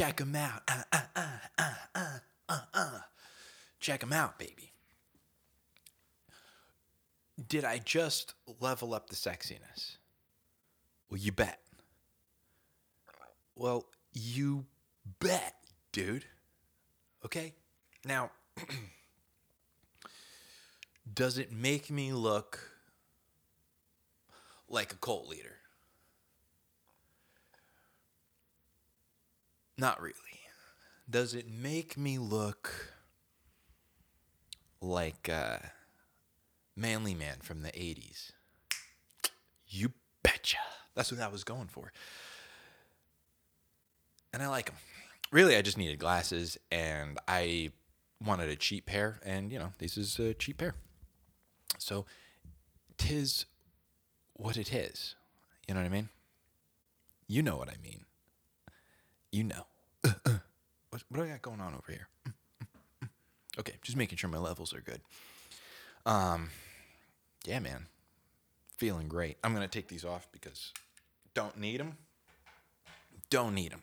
Check them out. Uh, uh, uh, uh, uh, uh, uh. Check them out, baby. Did I just level up the sexiness? Well, you bet. Well, you bet, dude. Okay? Now, does it make me look like a cult leader? Not really. Does it make me look like a manly man from the 80s? You betcha. That's what I was going for. And I like them. Really, I just needed glasses and I wanted a cheap pair. And, you know, this is a cheap pair. So, tis what it is. You know what I mean? You know what I mean. You know. What, do I got going on over here? okay, just making sure my levels are good. Um, yeah, man, feeling great. I'm gonna take these off because don't need them. Don't need them.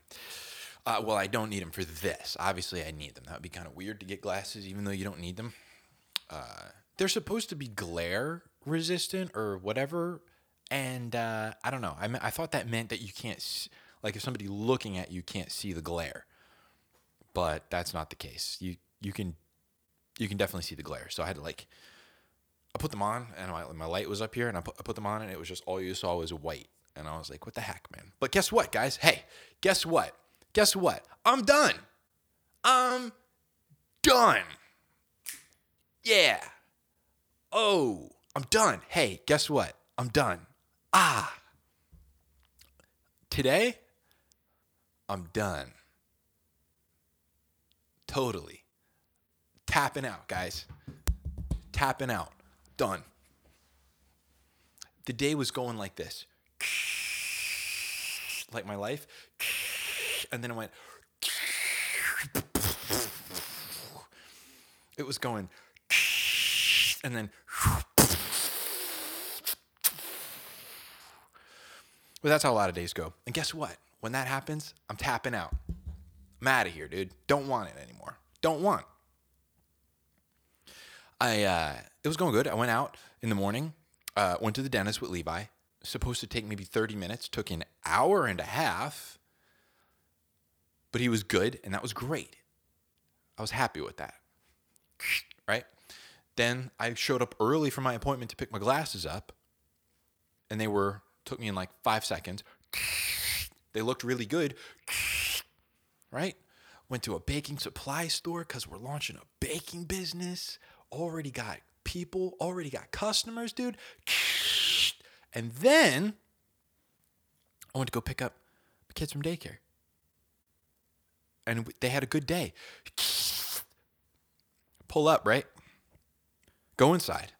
Uh, well, I don't need them for this. Obviously, I need them. That would be kind of weird to get glasses, even though you don't need them. Uh, they're supposed to be glare resistant or whatever, and uh, I don't know. I I thought that meant that you can't. Like if somebody looking at you can't see the glare. But that's not the case. You you can you can definitely see the glare. So I had to like I put them on and my, my light was up here and I put, I put them on and it was just all you saw was white. And I was like, what the heck, man? But guess what, guys? Hey, guess what? Guess what? I'm done. I'm done. Yeah. Oh, I'm done. Hey, guess what? I'm done. Ah. Today, I'm done. Totally. Tapping out, guys. Tapping out. Done. The day was going like this. Like my life. And then it went. It was going. And then. But that's how a lot of days go. And guess what? When that happens, I'm tapping out. I'm out of here, dude. Don't want it anymore. Don't want. I uh, it was going good. I went out in the morning. Uh, went to the dentist with Levi. Supposed to take maybe 30 minutes. Took an hour and a half. But he was good, and that was great. I was happy with that. Right. Then I showed up early for my appointment to pick my glasses up, and they were took me in like five seconds. They looked really good. Right? Went to a baking supply store because we're launching a baking business. Already got people, already got customers, dude. And then I went to go pick up the kids from daycare. And they had a good day. Pull up, right? Go inside.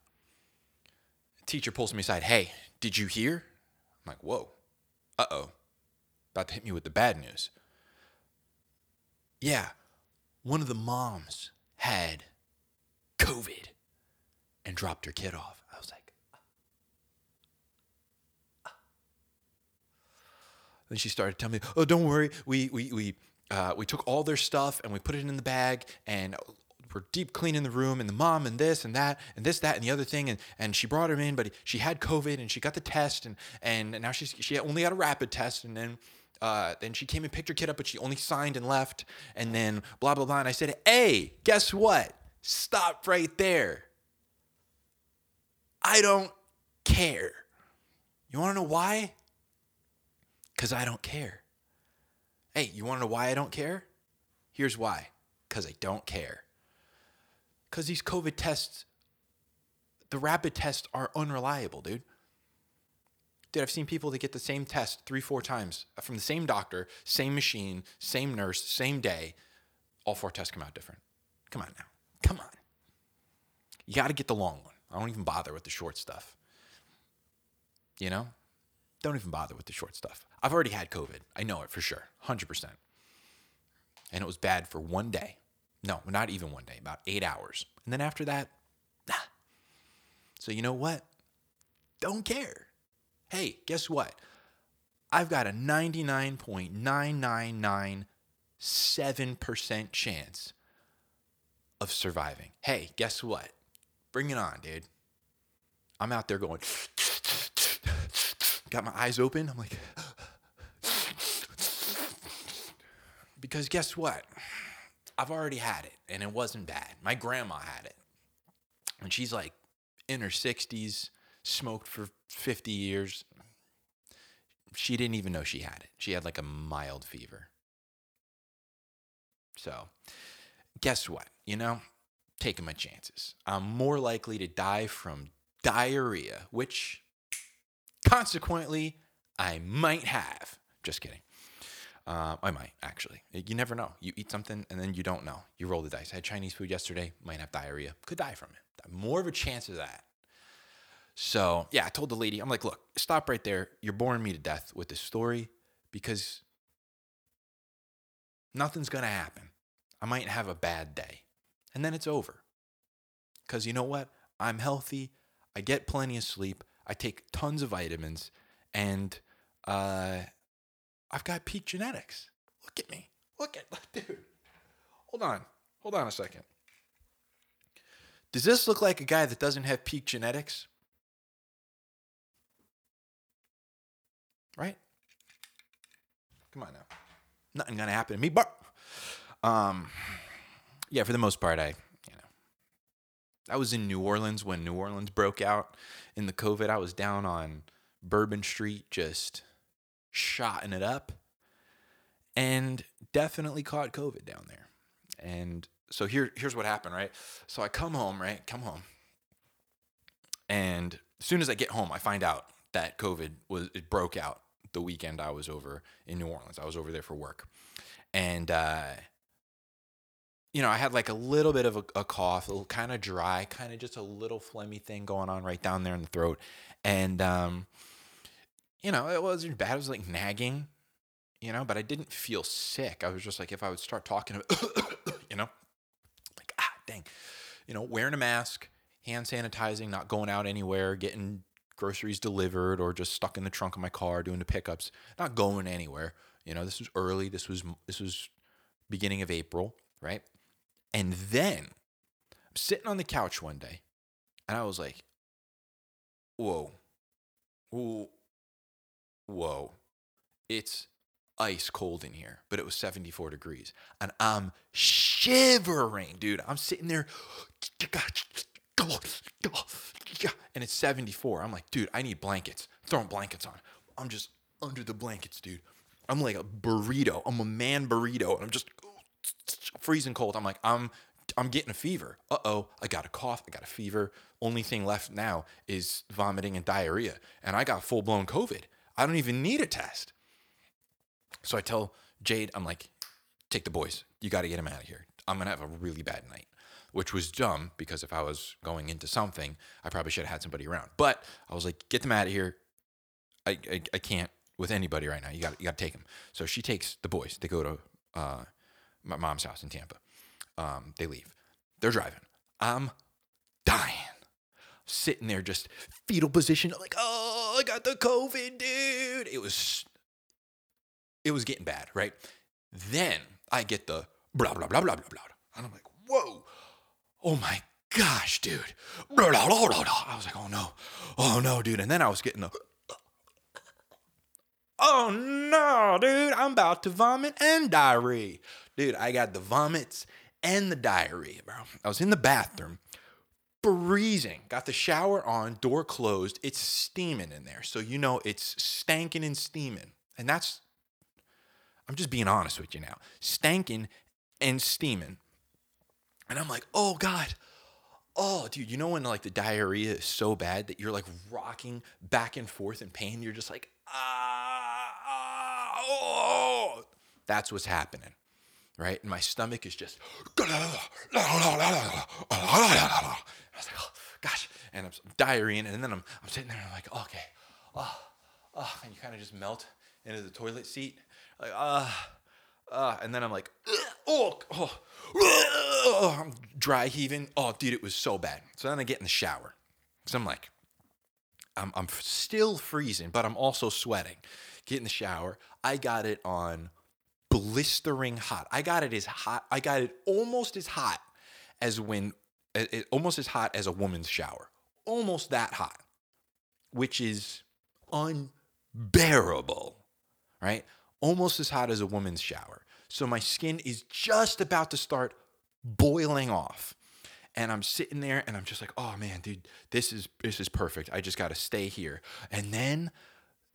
Teacher pulls me aside. Hey, did you hear? I'm like, whoa. Uh oh about to hit me with the bad news. Yeah, one of the moms had COVID and dropped her kid off. I was like, ah. then she started telling me, "Oh, don't worry, we we we uh, we took all their stuff and we put it in the bag and." We're deep cleaning the room and the mom and this and that and this that and the other thing and, and she brought him in but she had COVID and she got the test and and now she's she only got a rapid test and then uh, then she came and picked her kid up, but she only signed and left. And then blah, blah, blah. And I said, hey, guess what? Stop right there. I don't care. You want to know why? Because I don't care. Hey, you want to know why I don't care? Here's why because I don't care. Because these COVID tests, the rapid tests are unreliable, dude. Dude, I've seen people that get the same test three, four times uh, from the same doctor, same machine, same nurse, same day. All four tests come out different. Come on now. Come on. You got to get the long one. I don't even bother with the short stuff. You know? Don't even bother with the short stuff. I've already had COVID. I know it for sure. 100%. And it was bad for one day. No, not even one day, about eight hours. And then after that, nah. So you know what? Don't care hey, guess what? I've got a 99.999 7% chance of surviving. Hey, guess what? Bring it on, dude. I'm out there going, got my eyes open. I'm like, because guess what? I've already had it and it wasn't bad. My grandma had it. And she's like in her 60s, smoked for 50 years. She didn't even know she had it. She had like a mild fever. So, guess what? You know, taking my chances. I'm more likely to die from diarrhea, which consequently I might have. Just kidding. Uh, I might actually. You never know. You eat something and then you don't know. You roll the dice. I had Chinese food yesterday. Might have diarrhea. Could die from it. More of a chance of that. So yeah, I told the lady, I'm like, look, stop right there. You're boring me to death with this story because nothing's gonna happen. I might have a bad day, and then it's over. Because you know what? I'm healthy. I get plenty of sleep. I take tons of vitamins, and uh, I've got peak genetics. Look at me. Look at, dude. Hold on. Hold on a second. Does this look like a guy that doesn't have peak genetics? Right? Come on now. Nothing gonna happen to me, but um, yeah, for the most part, I you know, I was in New Orleans when New Orleans broke out in the COVID. I was down on Bourbon Street, just shotting it up, and definitely caught COVID down there. And so here, here's what happened, right? So I come home, right? Come home, and as soon as I get home, I find out that COVID was it broke out the weekend I was over in New Orleans. I was over there for work, and uh, you know, I had like a little bit of a, a cough, a kind of dry, kind of just a little phlegmy thing going on right down there in the throat, and um, you know, it wasn't bad. It was like nagging, you know, but I didn't feel sick. I was just like, if I would start talking, you know, like ah, dang, you know, wearing a mask, hand sanitizing, not going out anywhere, getting groceries delivered or just stuck in the trunk of my car doing the pickups, not going anywhere. You know, this was early. This was this was beginning of April, right? And then I'm sitting on the couch one day, and I was like, "Whoa, whoa, whoa! It's ice cold in here, but it was 74 degrees, and I'm shivering, dude. I'm sitting there." And it's 74. I'm like, dude, I need blankets. throwing blankets on. I'm just under the blankets, dude. I'm like a burrito. I'm a man burrito, and I'm just freezing cold. I'm like, I'm I'm getting a fever. Uh oh, I got a cough. I got a fever. Only thing left now is vomiting and diarrhea, and I got full blown COVID. I don't even need a test. So I tell Jade, I'm like, take the boys. You got to get them out of here. I'm gonna have a really bad night which was dumb because if I was going into something, I probably should have had somebody around. But I was like, get them out of here. I, I, I can't with anybody right now. You got you got to take them. So she takes the boys. They go to uh, my mom's house in Tampa. Um, they leave. They're driving. I'm dying. Sitting there, just fetal position, like, oh, I got the COVID, dude. It was, it was getting bad, right? Then I get the blah blah blah blah blah blah, and I'm like, whoa, oh my gosh, dude. I was like, oh no, oh no, dude. And then I was getting the, oh no, dude, I'm about to vomit and diarrhea. Dude, I got the vomits and the diarrhea, bro. I was in the bathroom, freezing, got the shower on, door closed. It's steaming in there. So, you know, it's stanking and steaming. And that's, I'm just being honest with you now, stanking and steaming and I'm like, oh God. Oh, dude, you know when like the diarrhea is so bad that you're like rocking back and forth in pain? You're just like, ah, oh. That's what's happening, right? And my stomach is just, I was like, oh, gosh. And I'm diarrheaing. And then I'm, I'm sitting there and I'm like, okay, oh, oh. And you kind of just melt into the toilet seat. Like, ah. Uh, uh, and then I'm like, oh, oh, oh, I'm dry heaving. Oh, dude, it was so bad. So then I get in the shower. Because I'm like, I'm, I'm still freezing, but I'm also sweating. Get in the shower. I got it on blistering hot. I got it as hot. I got it almost as hot as when, almost as hot as a woman's shower. Almost that hot, which is unbearable, right? Almost as hot as a woman's shower. So my skin is just about to start boiling off. And I'm sitting there and I'm just like, oh man, dude, this is this is perfect. I just gotta stay here. And then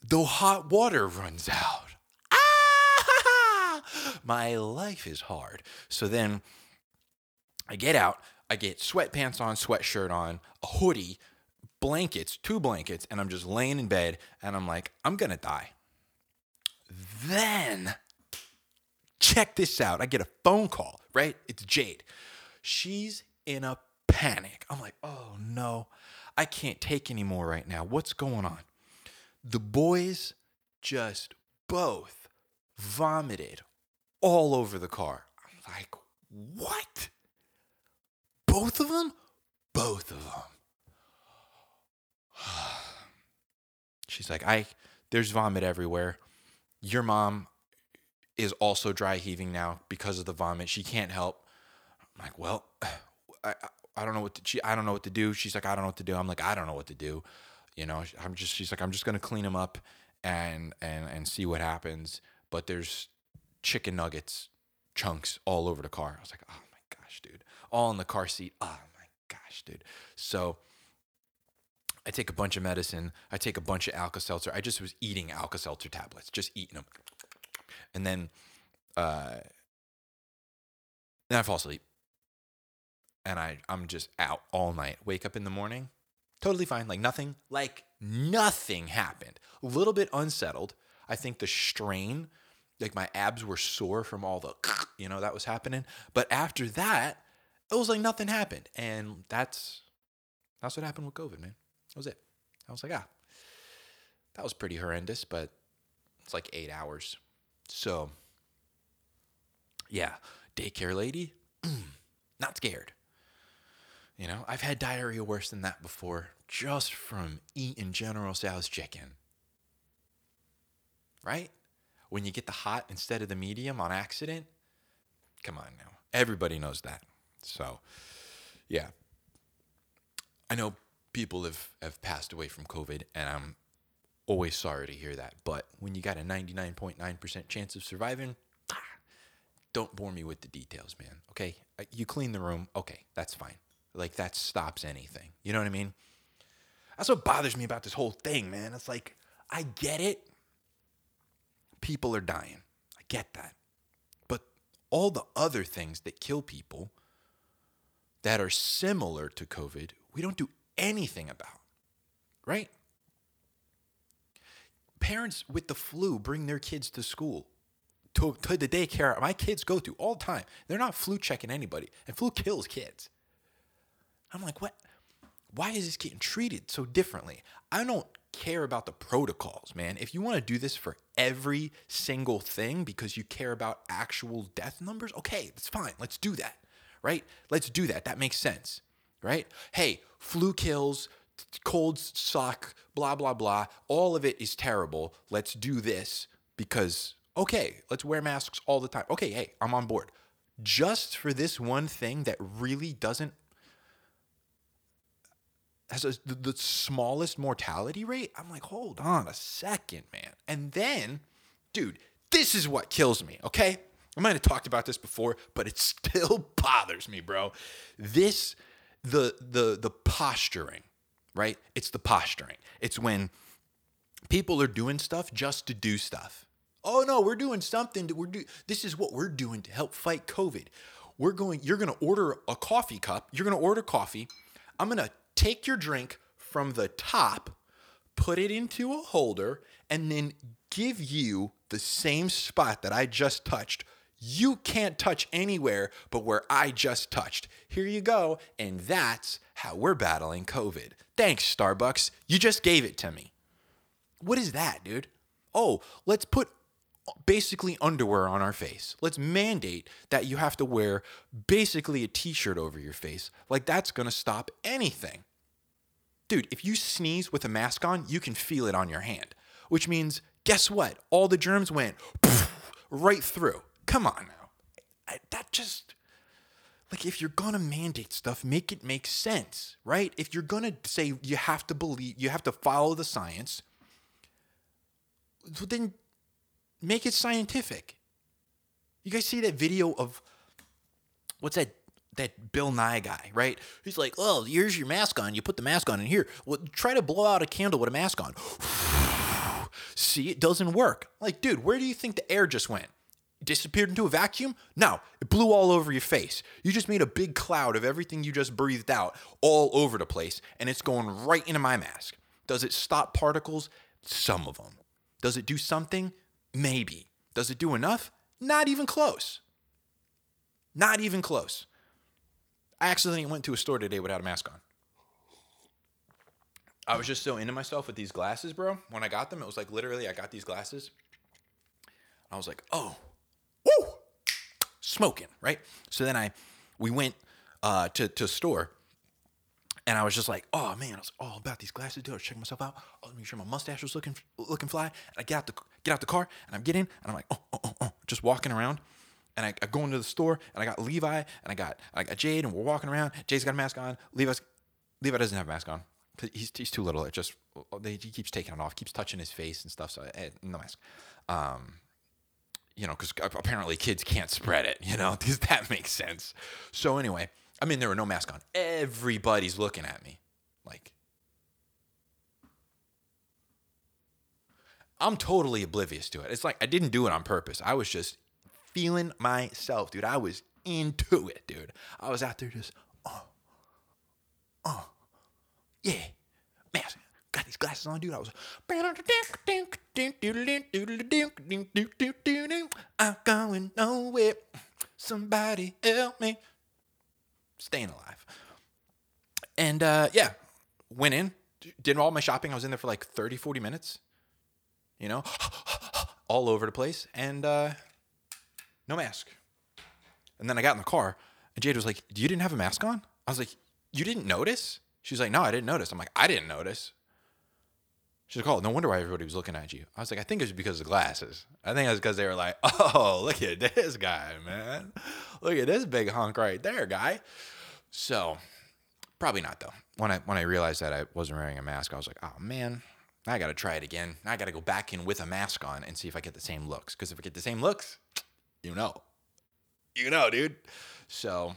the hot water runs out. Ah! My life is hard. So then I get out, I get sweatpants on, sweatshirt on, a hoodie, blankets, two blankets, and I'm just laying in bed and I'm like, I'm gonna die. Then check this out. I get a phone call, right? It's Jade. She's in a panic. I'm like, oh no, I can't take anymore right now. What's going on? The boys just both vomited all over the car. I'm like, what? Both of them? Both of them. She's like, I there's vomit everywhere. Your mom is also dry heaving now because of the vomit. She can't help. I'm like, well, I, I don't know what to, she, I don't know what to do. She's like, I don't know what to do. I'm like, I don't know what to do. You know, I'm just, she's like, I'm just going to clean them up and, and, and see what happens. But there's chicken nuggets chunks all over the car. I was like, oh my gosh, dude, all in the car seat. Oh my gosh, dude. So I take a bunch of medicine. I take a bunch of Alka Seltzer. I just was eating Alka Seltzer tablets, just eating them. And then, uh, then I fall asleep. And I, I'm just out all night. Wake up in the morning, totally fine. Like nothing, like nothing happened. A little bit unsettled. I think the strain, like my abs were sore from all the, you know, that was happening. But after that, it was like nothing happened. And that's, that's what happened with COVID, man. That was it. I was like, ah, that was pretty horrendous, but it's like eight hours. So, yeah, daycare lady, not scared. You know, I've had diarrhea worse than that before just from eating General Tso's chicken. Right? When you get the hot instead of the medium on accident, come on now. Everybody knows that. So, yeah. I know people have, have passed away from COVID, and I'm always sorry to hear that. But when you got a 99.9% chance of surviving, don't bore me with the details, man. Okay? Uh, you clean the room. Okay, that's fine. Like, that stops anything. You know what I mean? That's what bothers me about this whole thing, man. It's like, I get it. People are dying. I get that. But all the other things that kill people that are similar to COVID, we don't do anything about, right? Parents with the flu bring their kids to school, to, to the daycare my kids go to all the time. They're not flu checking anybody, and flu kills kids. I'm like, what? Why is this getting treated so differently? I don't care about the protocols, man. If you want to do this for every single thing because you care about actual death numbers, okay, that's fine. Let's do that, right? Let's do that. That makes sense right? Hey, flu kills, colds suck, blah, blah, blah. All of it is terrible. Let's do this because, okay, let's wear masks all the time. Okay, hey, I'm on board. Just for this one thing that really doesn't has a, the, the smallest mortality rate, I'm like, hold on a second, man. And then, dude, this is what kills me, okay? I might have talked about this before, but it still bothers me, bro. This the the the posturing, right? It's the posturing. It's when people are doing stuff just to do stuff. Oh no, we're doing something. To, we're do. This is what we're doing to help fight COVID. We're going. You're going to order a coffee cup. You're going to order coffee. I'm going to take your drink from the top, put it into a holder, and then give you the same spot that I just touched you can't touch anywhere but where I just touched. Here you go. And that's how we're battling COVID. Thanks, Starbucks. You just gave it to me. What is that, dude? Oh, let's put basically underwear on our face. Let's mandate that you have to wear basically a t shirt over your face. Like that's gonna stop anything. Dude, if you sneeze with a mask on, you can feel it on your hand, which means guess what? All the germs went right through. Come on now. I, that just like if you're gonna mandate stuff, make it make sense, right? If you're gonna say you have to believe, you have to follow the science, then make it scientific. You guys see that video of what's that that Bill Nye guy, right? He's like, "Oh, here's your mask on. You put the mask on in here. Well, try to blow out a candle with a mask on. See, it doesn't work. Like, dude, where do you think the air just went? Disappeared into a vacuum? No, it blew all over your face. You just made a big cloud of everything you just breathed out all over the place, and it's going right into my mask. Does it stop particles? Some of them. Does it do something? Maybe. Does it do enough? Not even close. Not even close. I accidentally went to a store today without a mask on. I was just so into myself with these glasses, bro. When I got them, it was like literally I got these glasses. I was like, oh, woo, smoking, right? So then I, we went uh, to to store, and I was just like, oh man, I was all about these glasses, dude. I was checking myself out. Was making sure my mustache was looking looking fly. And I get out the get out the car, and I'm getting, and I'm like, oh, oh, oh, oh, just walking around. And I, I go into the store, and I got Levi, and I got I got Jade, and we're walking around. Jade's got a mask on. Levi's Levi doesn't have a mask on he's he's too little. It just he keeps taking it off, keeps touching his face and stuff. So eh, no mask. Um, you know, because apparently kids can't spread it. You know, does that make sense? So anyway, I mean, there were no masks on. Everybody's looking at me, like. I'm totally oblivious to it. It's like I didn't do it on purpose. I was just feeling myself, dude. I was into it, dude. I was out there just, oh, oh, yeah, man, got these glasses on, dude. I was, I'm going nowhere. Somebody help me. Staying alive. And uh, yeah, went in, did all my shopping. I was in there for like 30, 40 minutes, you know, all over the place. And uh, no mask. And then I got in the car, and Jade was like, You didn't have a mask on? I was like, You didn't notice? She's like, No, I didn't notice. I'm like, I didn't notice. She's like, Oh, no wonder why everybody was looking at you. I was like, I think it was because of the glasses. I think it was because they were like, Oh, look at this guy, man. Look at this big hunk right there, guy. So, probably not though. When I when I realized that I wasn't wearing a mask, I was like, Oh man, I got to try it again. I got to go back in with a mask on and see if I get the same looks. Because if I get the same looks, you know, you know, dude. So,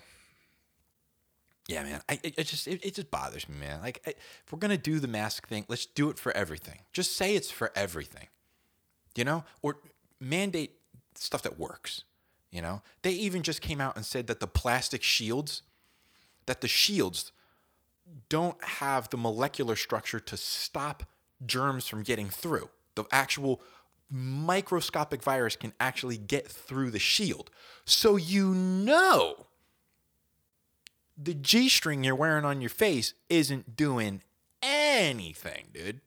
yeah, man, I it, it just it, it, just bothers me, man. Like, I, if we're gonna do the mask thing, let's do it for everything. Just say it's for everything, you know, or mandate stuff that works. You know, they even just came out and said that the plastic shields, that the shields don't have the molecular structure to stop germs from getting through. The actual microscopic virus can actually get through the shield. So you know the G string you're wearing on your face isn't doing anything, dude.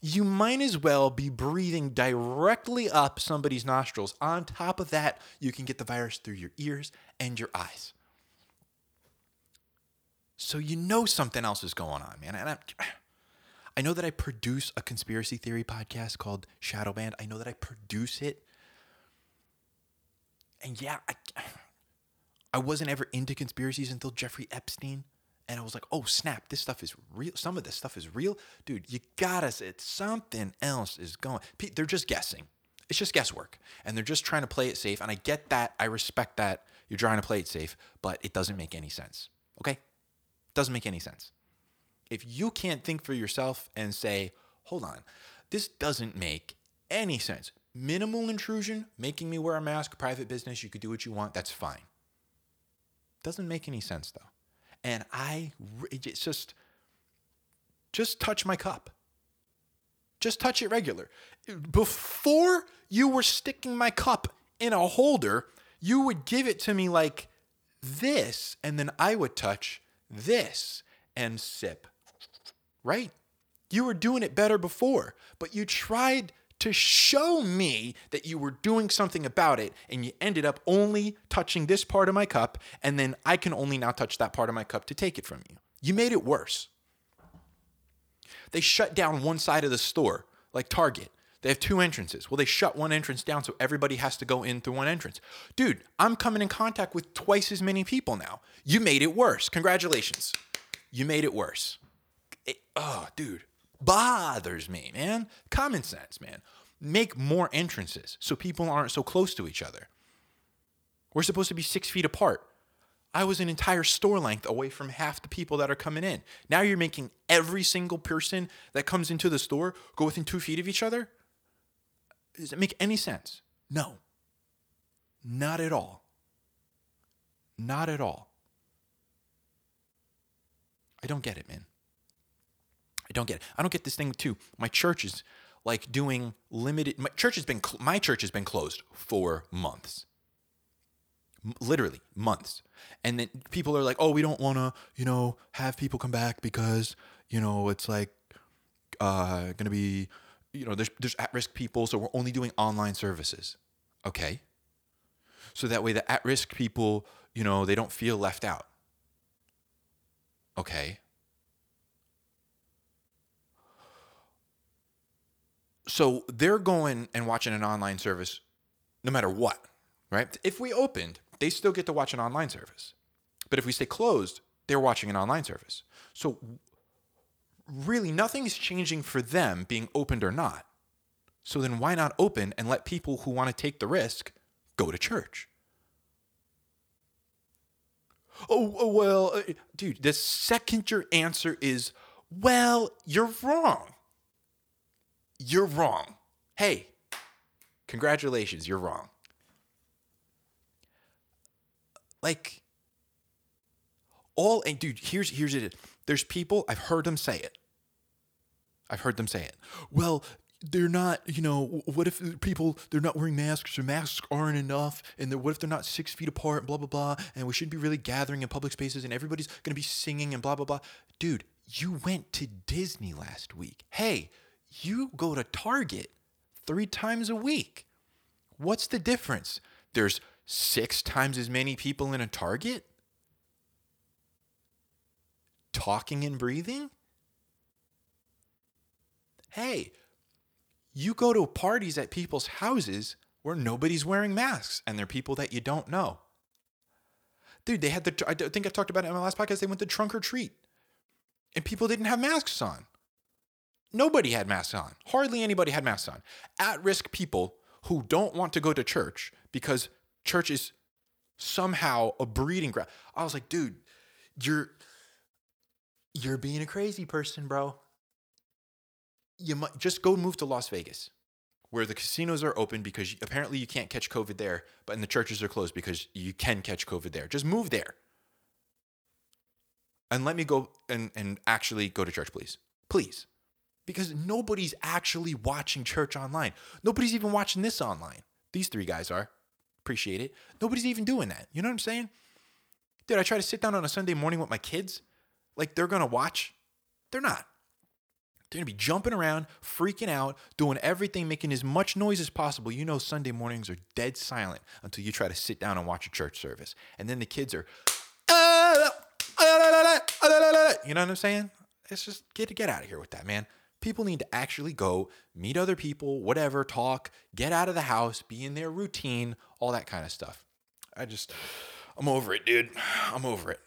You might as well be breathing directly up somebody's nostrils. On top of that, you can get the virus through your ears and your eyes. So you know something else is going on, man. And I'm I know that I produce a conspiracy theory podcast called Shadow Band. I know that I produce it. And yeah, I, I wasn't ever into conspiracies until Jeffrey Epstein. And I was like, oh, snap, this stuff is real. Some of this stuff is real. Dude, you gotta say something else is going. They're just guessing. It's just guesswork. And they're just trying to play it safe. And I get that. I respect that. You're trying to play it safe, but it doesn't make any sense. Okay? Doesn't make any sense if you can't think for yourself and say, hold on, this doesn't make any sense. Minimal intrusion, making me wear a mask, private business, you could do what you want, that's fine. Doesn't make any sense though. And I, it's just, just touch my cup. Just touch it regular. Before you were sticking my cup in a holder, you would give it to me like this, and then I would touch this and sip right? You were doing it better before, but you tried to show me that you were doing something about it, and you ended up only touching this part of my cup, and then I can only now touch that part of my cup to take it from you. You made it worse. They shut down one side of the store, like Target. They have two entrances. Well, they shut one entrance down so everybody has to go in through one entrance. Dude, I'm coming in contact with twice as many people now. You made it worse. Congratulations. You made it worse. It, oh, dude, bothers me, man. Common sense, man. Make more entrances so people aren't so close to each other. We're supposed to be six feet apart. I was an entire store length away from half the people that are coming in. Now you're making every single person that comes into the store go within two feet of each other? Does it make any sense? No. Not at all. Not at all. I don't get it, man. Don't get it. I don't get this thing too. My church is like doing limited. My church has been my church has been closed for months literally months. And then people are like, "Oh, we don't want to, you know, have people come back because, you know, it's like uh going to be, you know, there's there's at-risk people, so we're only doing online services." Okay. So that way the at-risk people, you know, they don't feel left out. Okay. So they're going and watching an online service no matter what, right? If we opened they still get to watch an online service. But if we stay closed, they're watching an online service. So really nothing is changing for them being opened or not. So then why not open and let people who want to take the risk go to church? Oh, oh well, uh, dude, the second your answer is, well, you're wrong. You're wrong. Hey, congratulations, you're wrong. Like all and dude, here's here's it. There's people I've heard them say it. I've heard them say it. Well, they're not, you know, what if people they're not wearing masks or masks aren't enough and what if they're not six feet apart blah blah blah and we should be really gathering in public spaces and everybody's gonna be singing and blah blah blah. Dude, you went to Disney last week. Hey, you go to Target three times a week. What's the difference? There's six times as many people in a target talking and breathing? Hey, you go to parties at people's houses where nobody's wearing masks and they're people that you don't know. Dude, they had the, I think I talked about it in my last podcast, they went to trunk or treat and people didn't have masks on. Nobody had masks on. Hardly anybody had masks on. At risk people who don't want to go to church because church is somehow a breeding ground. I was like, dude, you're you're being a crazy person, bro. You might just go move to Las Vegas, where the casinos are open because apparently you can't catch COVID there, but and the churches are closed because you can catch COVID there. Just move there. And let me go and, and actually go to church, please. Please. Because nobody's actually watching church online. Nobody's even watching this online. These three guys are appreciate it. Nobody's even doing that. You know what I'm saying? Dude, I try to sit down on a Sunday morning with my kids. Like they're gonna watch. They're not. They're gonna be jumping around, freaking out, doing everything, making as much noise as possible. You know, Sunday mornings are dead silent until you try to sit down and watch a church service. And then the kids are, you know what I'm saying? It's just get get out of here with that, man. People need to actually go meet other people, whatever, talk, get out of the house, be in their routine, all that kind of stuff. I just, I'm over it, dude. I'm over it.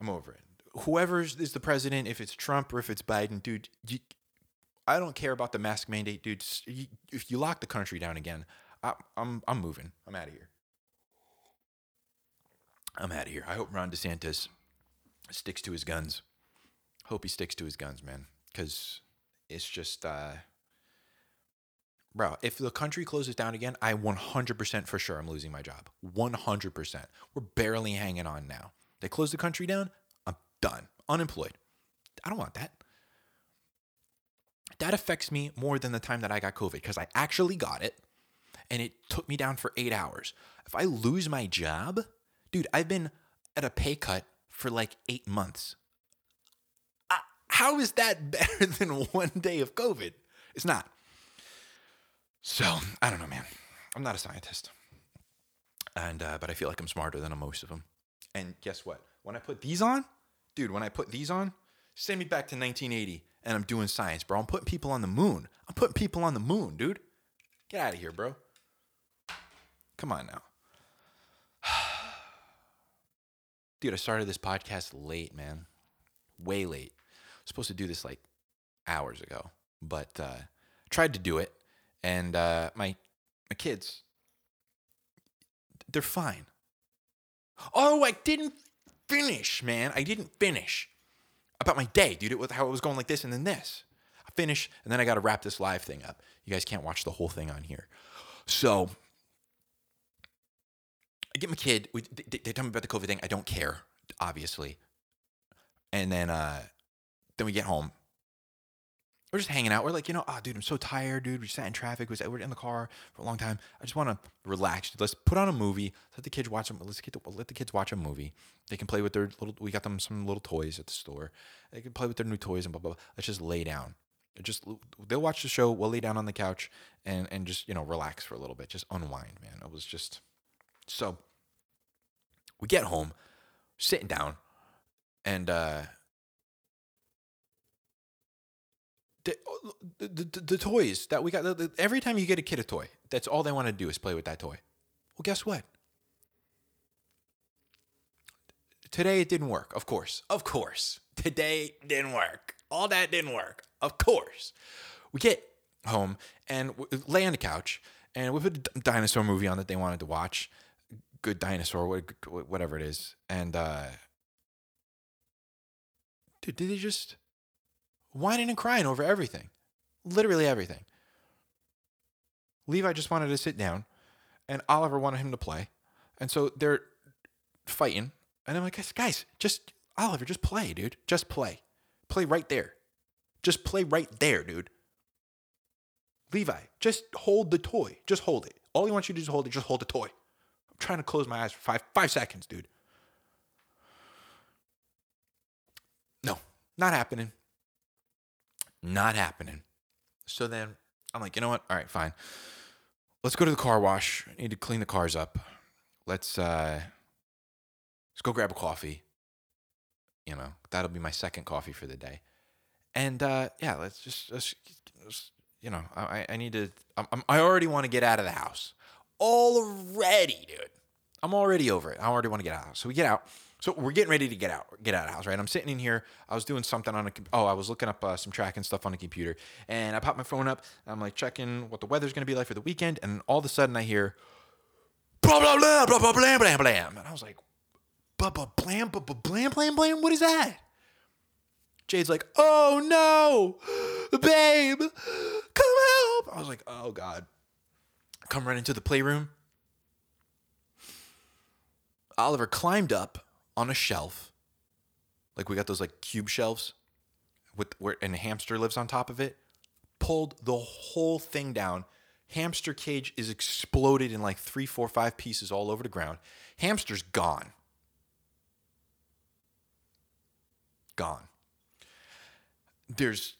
I'm over it. Whoever is the president, if it's Trump or if it's Biden, dude, you, I don't care about the mask mandate, dude. If you lock the country down again, I, I'm I'm moving. I'm out of here. I'm out of here. I hope Ron DeSantis sticks to his guns. Hope he sticks to his guns, man. Because it's just, uh, bro, if the country closes down again, I 100% for sure I'm losing my job. 100%. We're barely hanging on now. They close the country down, I'm done. Unemployed. I don't want that. That affects me more than the time that I got COVID because I actually got it and it took me down for eight hours. If I lose my job, dude, I've been at a pay cut for like eight months. How is that better than one day of COVID? It's not. So I don't know, man. I'm not a scientist, and uh, but I feel like I'm smarter than most of them. And guess what? When I put these on, dude, when I put these on, send me back to 1980, and I'm doing science, bro. I'm putting people on the moon. I'm putting people on the moon, dude. Get out of here, bro. Come on now. Dude, I started this podcast late, man. Way late. Supposed to do this like hours ago, but uh tried to do it and uh my my kids they're fine. Oh, I didn't finish, man. I didn't finish about my day, dude. It how it was going like this and then this. I finish and then I got to wrap this live thing up. You guys can't watch the whole thing on here. So I get my kid. They, they tell me about the COVID thing. I don't care, obviously. And then, uh, then we get home. We're just hanging out. We're like, you know, oh, dude, I'm so tired, dude. We sat in traffic. We sat, we're in the car for a long time. I just want to relax. Let's put on a movie. Let the kids watch them. Let's get the, let the kids watch a movie. They can play with their little. We got them some little toys at the store. They can play with their new toys and blah blah. blah. Let's just lay down. Just they'll watch the show. We'll lay down on the couch and and just you know relax for a little bit. Just unwind, man. It was just so. We get home, sitting down, and uh, the, the, the, toys that we got. The, every time you get a kid a toy, that's all they want to do is play with that toy. Well, guess what? Today it didn't work. Of course, of course. Today didn't work. All that didn't work. Of course. We get home and lay on the couch and we put a dinosaur movie on that they wanted to watch. Good dinosaur, wha- whatever it is. And uh, did they just whining and crying over everything? Literally everything. Levi just wanted to sit down, and Oliver wanted him to play, and so they're fighting. And I'm like, guys, guys, just Oliver, just play, dude. Just play. Play right there. Just play right there, dude. Levi, just hold the toy. Just hold it. All he wants you to do is hold it. Just hold the toy. I'm trying to close my eyes for five five seconds, dude. No, not happening. Not happening. So then I'm like, you know what? All right, fine. Let's go to the car wash. I need to clean the cars up. Let's uh let's go grab a coffee. You know, that'll be my second coffee for the day. And uh yeah, let's just, let's, just you know, I I need to I'm, I already want to get out of the house. Already, dude. I'm already over it. I already want to get out. So we get out. So we're getting ready to get out, get out of the house, right? I'm sitting in here. I was doing something on a. Oh, I was looking up uh, some tracking stuff on the computer, and I pop my phone up. I'm like checking what the weather's gonna be like for the weekend, and all of a sudden I hear, blah blah blah blah blah blam blam blam, and I was like, blah blah blam blah blah blam blam blam. What is that? Jade's like, oh no, babe, come help. I was like, oh god. Come right into the playroom. Oliver climbed up on a shelf. Like we got those like cube shelves with where and a hamster lives on top of it. Pulled the whole thing down. Hamster cage is exploded in like three, four, five pieces all over the ground. Hamster's gone. Gone. There's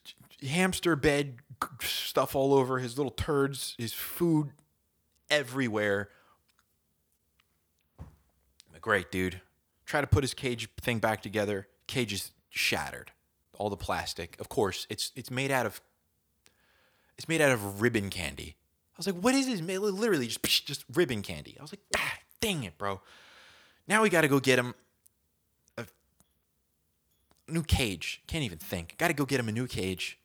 hamster bed stuff all over his little turds, his food everywhere. Great, dude. Try to put his cage thing back together. Cage is shattered. All the plastic. Of course, it's it's made out of it's made out of ribbon candy. I was like, what is this? Literally just just ribbon candy. I was like, ah, dang it, bro. Now we got to go get him a new cage. Can't even think. Got to go get him a new cage.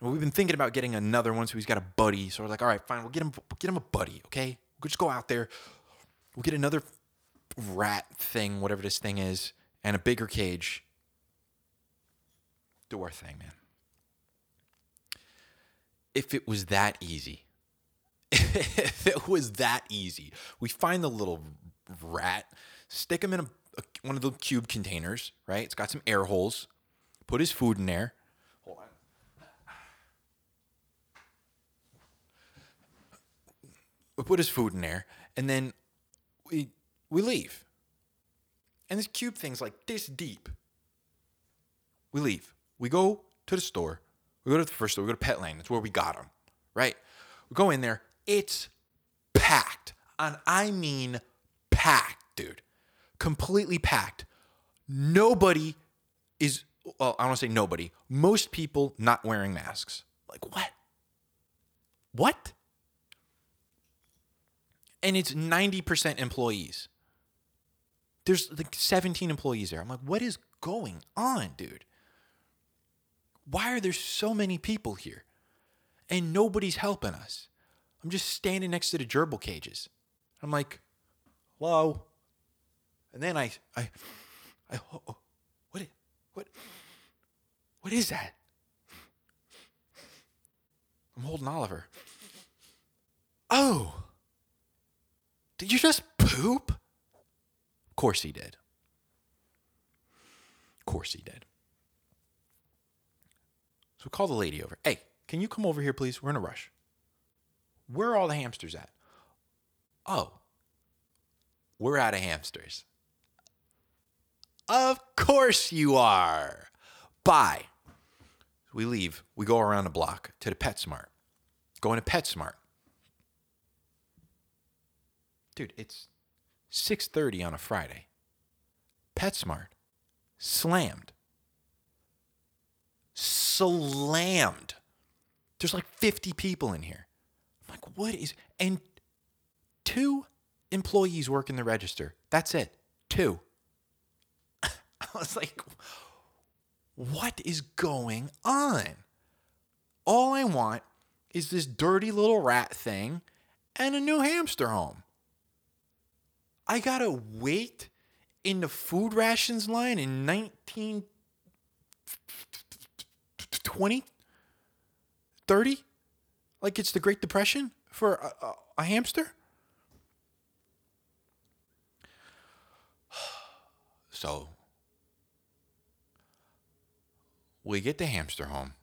And we've been thinking about getting another one, so he's got a buddy. So we're like, all right, fine, we'll get him we'll get him a buddy, okay? We'll just go out there. We'll get another rat thing, whatever this thing is, and a bigger cage. Do our thing, man. If it was that easy, if it was that easy, we find the little rat, stick him in a, a- one of the cube containers, right? It's got some air holes. Put his food in there. Hold on. We put his food in there, and then we leave. And this cube thing's like this deep. We leave. We go to the store. We go to the first store. We go to Petland. That's where we got them, right? We go in there. It's packed. And I mean packed, dude. Completely packed. Nobody is, well, I don't want to say nobody. Most people not wearing masks. Like, what? What? And it's 90% employees. There's like 17 employees there. I'm like, what is going on, dude? Why are there so many people here? And nobody's helping us. I'm just standing next to the gerbil cages. I'm like, hello. And then I, I, I, oh, oh, what, what, what is that? I'm holding Oliver. Oh, did you just poop? Course he did. Of course he did. So call the lady over. Hey, can you come over here, please? We're in a rush. Where are all the hamsters at? Oh, we're out of hamsters. Of course you are. Bye. We leave. We go around the block to the PetSmart. Going to PetSmart. Dude, it's 6:30 on a Friday. PetSmart slammed. Slammed. There's like 50 people in here. I'm like, what is and two employees work in the register. That's it. Two. I was like, what is going on? All I want is this dirty little rat thing and a new hamster home. I gotta wait in the food rations line in 1920, 30? Like it's the Great Depression for a, a, a hamster? So we get the hamster home.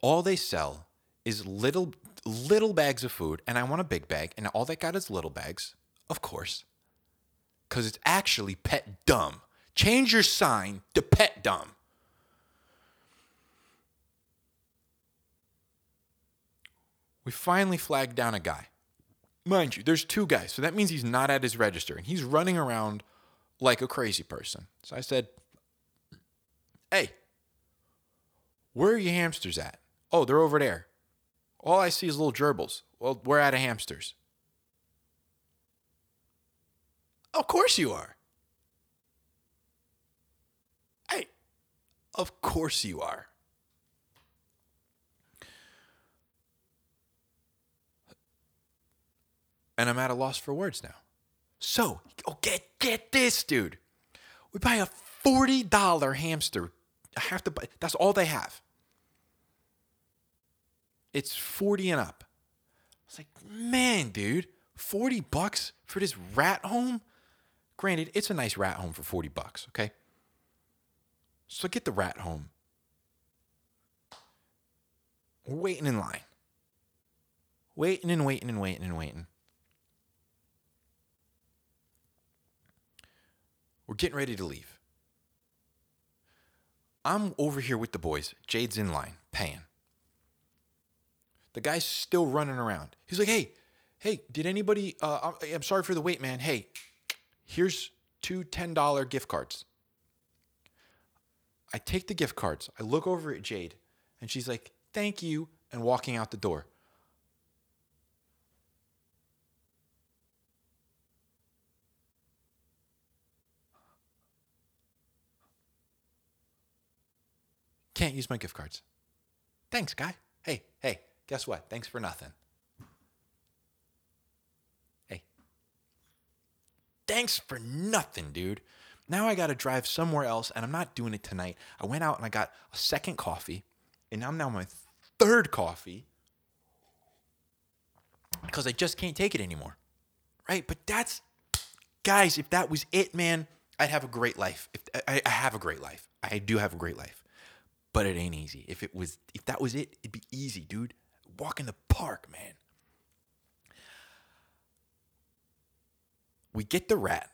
All they sell is little little bags of food, and I want a big bag, and all they got is little bags, of course. Cause it's actually pet dumb. Change your sign to pet dumb. We finally flagged down a guy. Mind you, there's two guys, so that means he's not at his register and he's running around like a crazy person. So I said, Hey, where are your hamsters at? Oh, they're over there. All I see is little gerbils. Well, we're out of hamsters. Of course you are. Hey, of course you are. and I'm at a loss for words now. So, oh, get get this, dude. We buy a forty dollar hamster. I have to buy. That's all they have. It's forty and up. It's like, man, dude, forty bucks for this rat home. Granted, it's a nice rat home for forty bucks. Okay. So get the rat home. We're waiting in line. Waiting and waiting and waiting and waiting. We're getting ready to leave. I'm over here with the boys. Jade's in line, paying. The guy's still running around. He's like, hey, hey, did anybody, uh, I'm sorry for the wait, man. Hey, here's two $10 gift cards. I take the gift cards. I look over at Jade, and she's like, thank you, and walking out the door. Can't use my gift cards. Thanks, guy. Hey, hey, guess what? Thanks for nothing. Hey. Thanks for nothing, dude. Now I got to drive somewhere else, and I'm not doing it tonight. I went out and I got a second coffee, and now I'm now my third coffee because I just can't take it anymore. Right? But that's, guys, if that was it, man, I'd have a great life. If I, I have a great life, I do have a great life but it ain't easy. If it was, if that was it, it'd be easy, dude. Walk in the park, man. We get the rat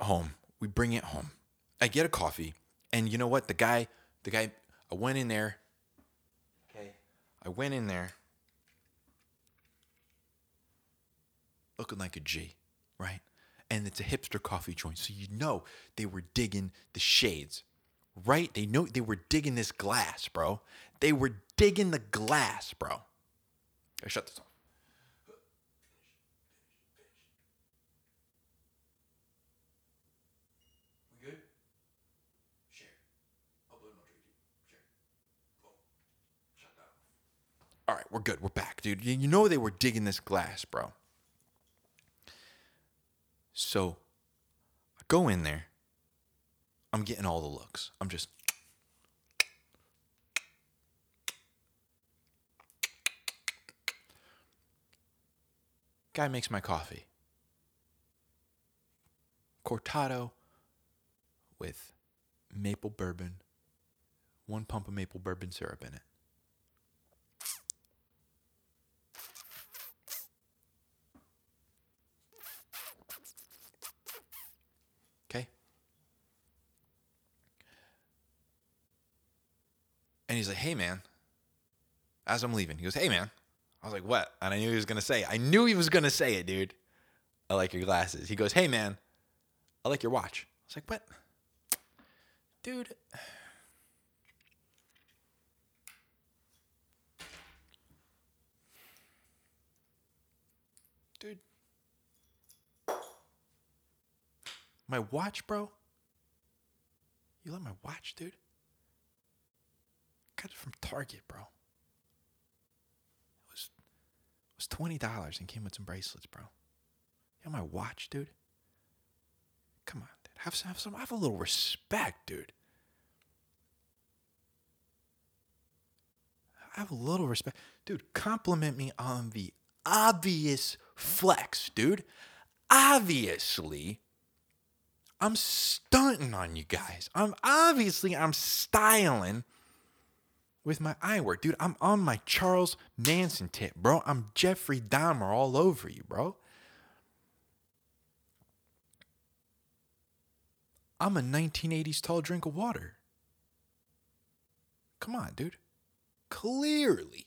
home. We bring it home. I get a coffee, and you know what? The guy, the guy, I went in there. Okay, I went in there, looking like a G, right? And it's a hipster coffee joint, so you know they were digging the shades right? They know they were digging this glass, bro. They were digging the glass, bro. I shut this off. All right, we're good. We're back, dude. You you know they were digging this glass, bro. So I go in there. I'm getting all the looks. I'm just Guy makes my coffee. Cortado with maple bourbon, one pump of maple bourbon syrup in it. Okay. And he's like, hey, man, as I'm leaving, he goes, hey, man. I was like, what? And I knew he was going to say it. I knew he was going to say it, dude. I like your glasses. He goes, hey, man, I like your watch. I was like, what? Dude. Dude. My watch, bro? You like my watch, dude? Got it from Target, bro. It was it was twenty dollars and came with some bracelets, bro. You know my watch, dude? Come on, dude. Have some, have some have a little respect, dude. I have a little respect. Dude, compliment me on the obvious flex, dude. Obviously, I'm stunting on you guys. I'm obviously I'm styling with my eyewear. Dude, I'm on my Charles Manson tip, bro. I'm Jeffrey Dahmer all over you, bro. I'm a 1980s tall drink of water. Come on, dude. Clearly,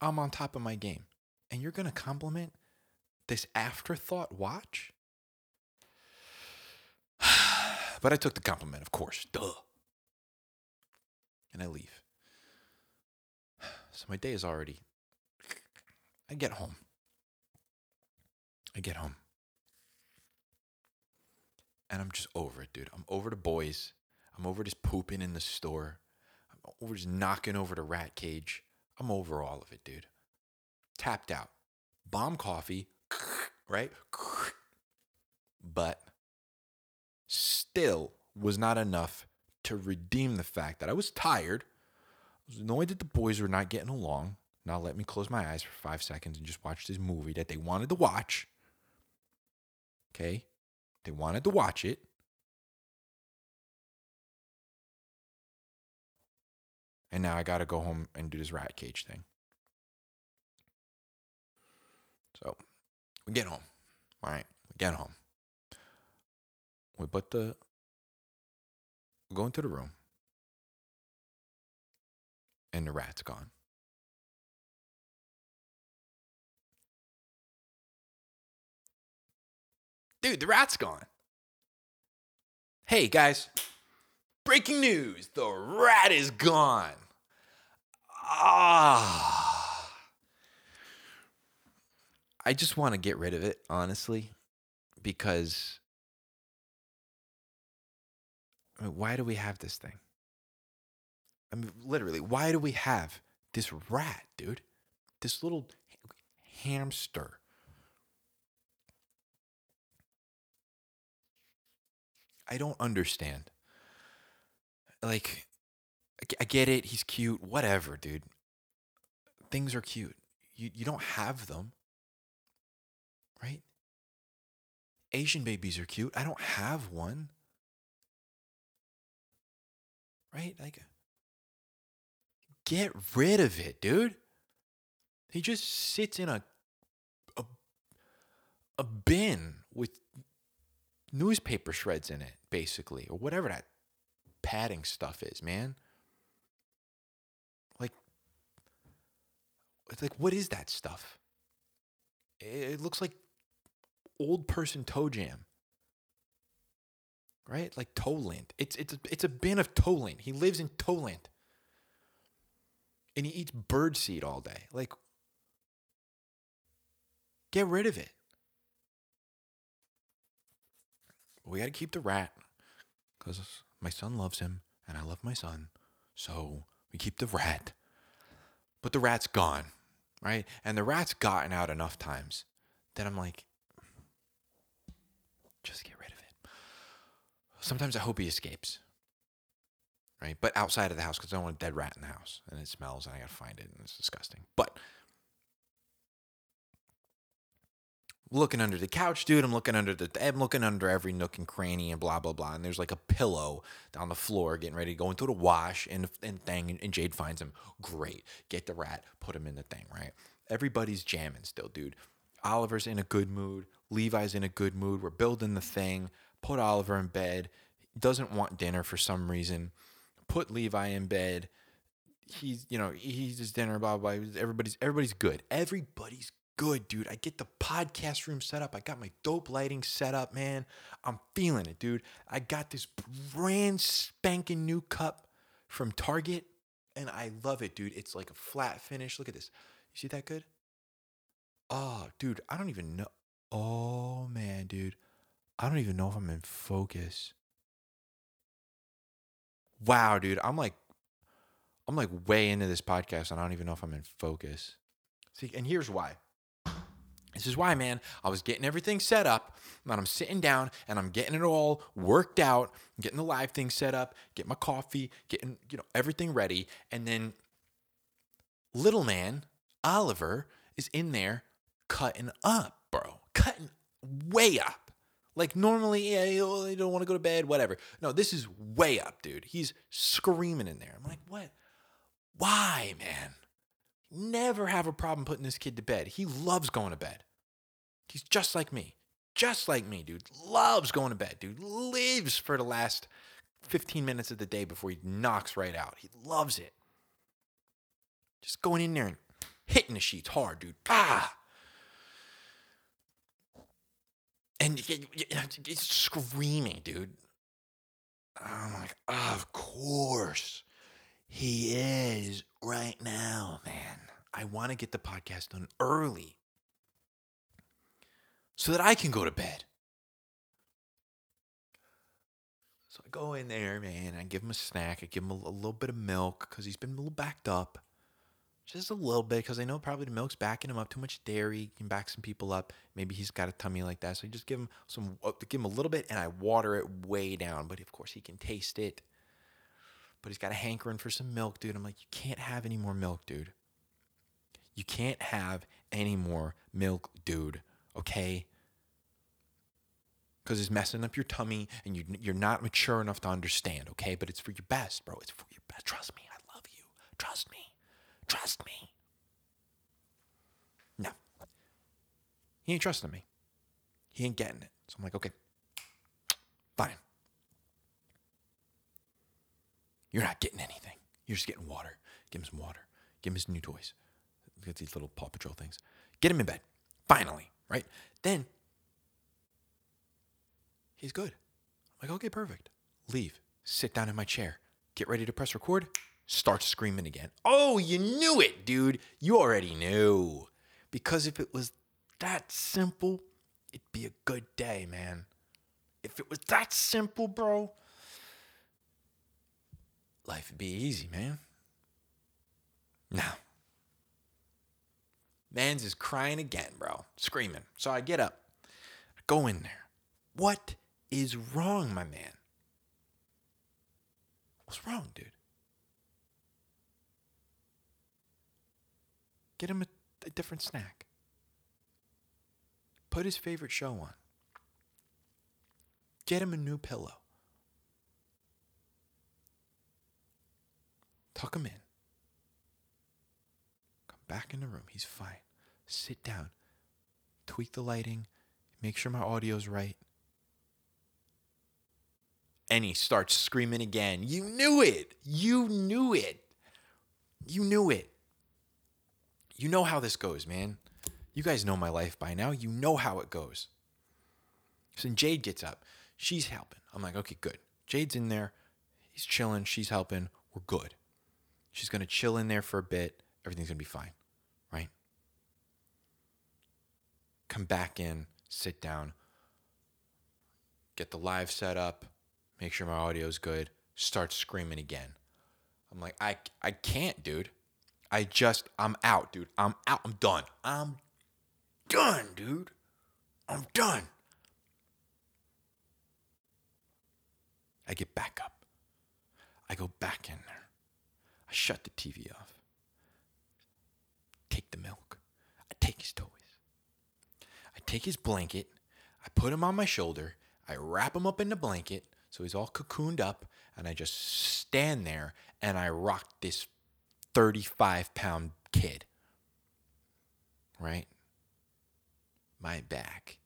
I'm on top of my game. And you're going to compliment this afterthought watch? but I took the compliment, of course. Duh. And I leave. So my day is already. I get home. I get home. And I'm just over it, dude. I'm over the boys. I'm over just pooping in the store. I'm over just knocking over the rat cage. I'm over all of it, dude. Tapped out. Bomb coffee, right? But still was not enough to redeem the fact that I was tired. Annoyed that the boys were not getting along. Now let me close my eyes for five seconds and just watch this movie that they wanted to watch. Okay? They wanted to watch it. And now I got to go home and do this rat cage thing. So we get home. All right. We get home. We put the, we go into the room. And the rat's gone. Dude, the rat's gone. Hey, guys. Breaking news the rat is gone. Ah. I just want to get rid of it, honestly, because I mean, why do we have this thing? I mean, literally, why do we have this rat, dude? This little hamster. I don't understand. Like, I get it. He's cute. Whatever, dude. Things are cute. You, you don't have them, right? Asian babies are cute. I don't have one, right? Like, get rid of it, dude. He just sits in a a, a bin with newspaper shreds in it, basically, or whatever that padding stuff is, man. Like, like, what is that stuff? It looks like old person toe jam, right? Like toe lint. It's it's it's a bin of toe lint. He lives in toe lint. And he eats bird seed all day. Like, get rid of it. We got to keep the rat because my son loves him and I love my son. So we keep the rat. But the rat's gone, right? And the rat's gotten out enough times that I'm like, just get rid of it. Sometimes I hope he escapes, right? But outside of the house because I don't want a dead rat in the house and it smells and I gotta find it and it's disgusting. But looking under the couch, dude. I'm looking under the I'm looking under every nook and cranny and blah blah blah. And there's like a pillow down the floor, getting ready to go into the wash and and thing. And Jade finds him. Great. Get the rat, put him in the thing, right? Everybody's jamming still, dude. Oliver's in a good mood. Levi's in a good mood. We're building the thing. Put Oliver in bed. He doesn't want dinner for some reason. Put Levi in bed. He's, you know, he eats his dinner, blah, blah, blah. Everybody's, everybody's good. Everybody's good, dude. I get the podcast room set up. I got my dope lighting set up, man. I'm feeling it, dude. I got this brand spanking new cup from Target, and I love it, dude. It's like a flat finish. Look at this. You see that good? Oh, dude, I don't even know. Oh, man, dude. I don't even know if I'm in focus. Wow, dude. I'm like, I'm like way into this podcast and I don't even know if I'm in focus. See, and here's why. This is why, man. I was getting everything set up, and I'm sitting down and I'm getting it all worked out, getting the live thing set up, getting my coffee, getting you know everything ready, and then little man Oliver is in there cutting up, bro, cutting way up. Like normally, yeah, you don't want to go to bed, whatever. No, this is way up, dude. He's screaming in there. I'm like, what? Why, man? Never have a problem putting this kid to bed. He loves going to bed. He's just like me. Just like me, dude. Loves going to bed, dude. Lives for the last 15 minutes of the day before he knocks right out. He loves it. Just going in there and hitting the sheets hard, dude. Ah! And it's screaming, dude. I'm like, of course. He is right now, man. I want to get the podcast done early so that I can go to bed. So I go in there, man. I give him a snack. I give him a, a little bit of milk because he's been a little backed up. Just a little bit because I know probably the milk's backing him up. Too much dairy can back some people up. Maybe he's got a tummy like that. So I just give him some, give him a little bit and I water it way down. But of course, he can taste it. But he's got a hankering for some milk, dude. I'm like, you can't have any more milk, dude. You can't have any more milk, dude. Okay? because it's messing up your tummy and you, you're not mature enough to understand, okay? But it's for your best, bro. It's for your best. Trust me. I love you. Trust me. Trust me. No. He ain't trusting me. He ain't getting it. So I'm like, okay, fine. You're not getting anything. You're just getting water. Give him some water. Give him his new toys. Get these little Paw Patrol things. Get him in bed. Finally, right? Then He's good. I'm like, okay, perfect. Leave. Sit down in my chair. Get ready to press record. Start screaming again. Oh, you knew it, dude. You already knew. Because if it was that simple, it'd be a good day, man. If it was that simple, bro, life would be easy, man. Now, Mans is crying again, bro, screaming. So I get up, I go in there. What is wrong, my man? What's wrong, dude? Get him a, a different snack. Put his favorite show on. Get him a new pillow. Tuck him in. Come back in the room. He's fine. Sit down. Tweak the lighting. Make sure my audio's right and he starts screaming again. You knew it. You knew it. You knew it. You know how this goes, man. You guys know my life by now. You know how it goes. So Jade gets up. She's helping. I'm like, okay, good. Jade's in there. He's chilling. She's helping. We're good. She's going to chill in there for a bit. Everything's going to be fine, right? Come back in, sit down, get the live set up, make sure my audio's good, start screaming again. I'm like, I, I can't, dude. I just, I'm out, dude. I'm out. I'm done. I'm done, dude. I'm done. I get back up. I go back in there. I shut the TV off. Take the milk. I take his toys. I take his blanket. I put him on my shoulder. I wrap him up in the blanket so he's all cocooned up. And I just stand there and I rock this 35 pound kid. Right? My back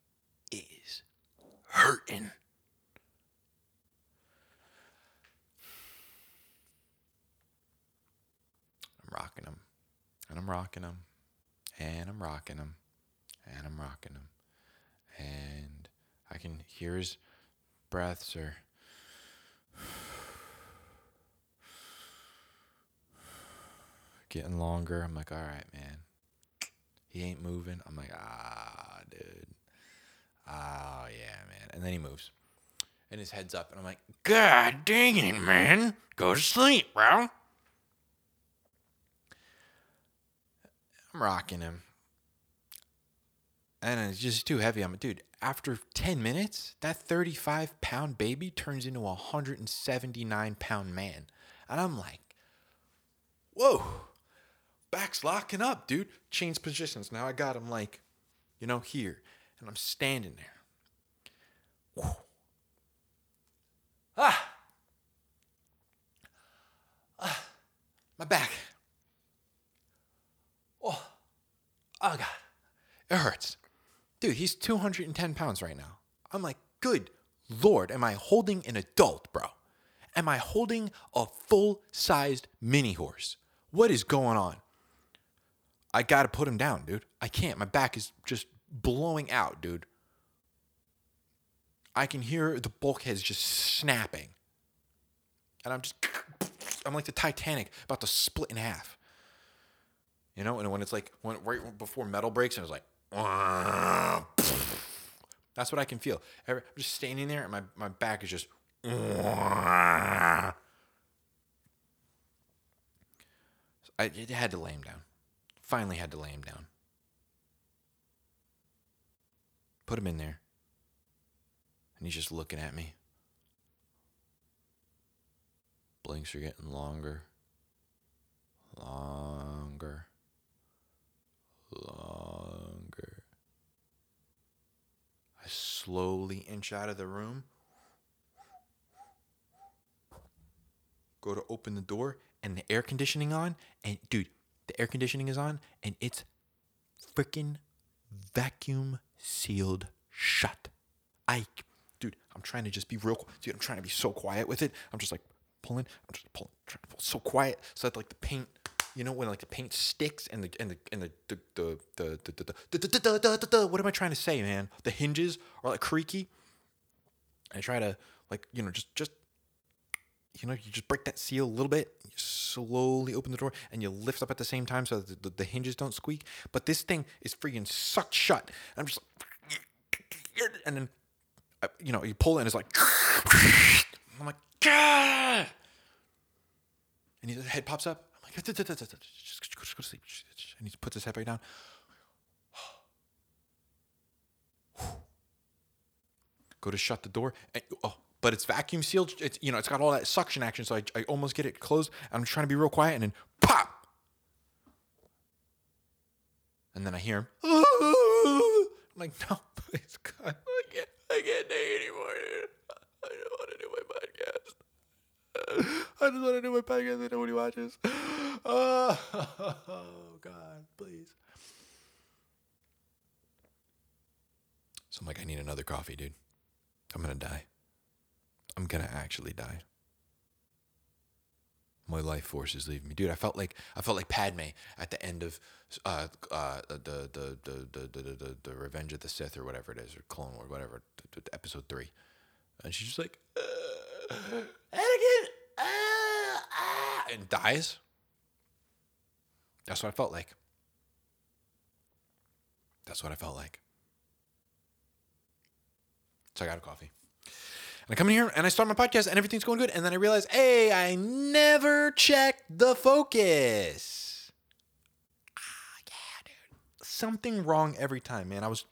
is hurting. I'm rocking him, and I'm rocking him, and I'm rocking him, and I'm rocking him, and I can hear his breaths are. Getting longer. I'm like, all right, man. He ain't moving. I'm like, ah, dude. Oh, yeah, man. And then he moves. And his head's up. And I'm like, God dang it, man. Go to sleep, bro. I'm rocking him. And it's just too heavy. I'm like, dude, after 10 minutes, that 35 pound baby turns into a 179 pound man. And I'm like, whoa, back's locking up, dude. Change positions. Now I got him like, you know, here. And I'm standing there. Whew. Ah! Ah! My back. Oh, oh God, it hurts. Dude, he's 210 pounds right now. I'm like, good Lord, am I holding an adult, bro? Am I holding a full sized mini horse? What is going on? I gotta put him down, dude. I can't. My back is just blowing out, dude. I can hear the bulkheads just snapping. And I'm just, I'm like the Titanic about to split in half. You know, and when it's like when right before metal breaks, and it's like, that's what I can feel. I'm just standing there, and my, my back is just. I had to lay him down. Finally, had to lay him down. Put him in there, and he's just looking at me. Blinks are getting longer, longer longer. I slowly inch out of the room, go to open the door, and the air conditioning on, and dude, the air conditioning is on, and it's freaking vacuum sealed shut. I, dude, I'm trying to just be real, dude. I'm trying to be so quiet with it. I'm just like pulling, I'm just pulling, trying to pull so quiet so that like the paint you know when like the paint sticks and the and the and the the the the the, the, the, the what am I trying to say, man? The hinges are like creaky. I try to like you know just just you know you just break that seal a little bit. You slowly open the door and you lift up at the same time so that the, the, hinges don't squeak. But this thing is freaking sucked shut. And I'm just like, and then uh, you know you pull it and it's like I'm like and his head pops up I'm like, just go to sleep. And he puts his head back down. Go to shut the door. And, oh, but it's vacuum sealed. It's you know, it's got all that suction action, so I, I almost get it closed. I'm trying to be real quiet, and then pop. And then I hear him. I'm like, no, please, God, I can't, I can't take anymore. I don't want to do my podcast. I just want to do my podcast nobody watches. Oh, God, please. So I'm like, I need another coffee, dude. I'm to die. I'm to actually die. My life force is leaving me, dude. I felt like I felt like Padme at the end of uh, uh, the, the, the, the, the, the, the Revenge of the Sith or whatever it is, or Clone War, whatever, episode three, and she's just like, uh, Anakin, uh, uh, and dies. That's what I felt like. That's what I felt like. So I got a coffee. I come in here and I start my podcast and everything's going good. And then I realize, hey, I never checked the focus. Ah, yeah, dude. Something wrong every time, man. I was,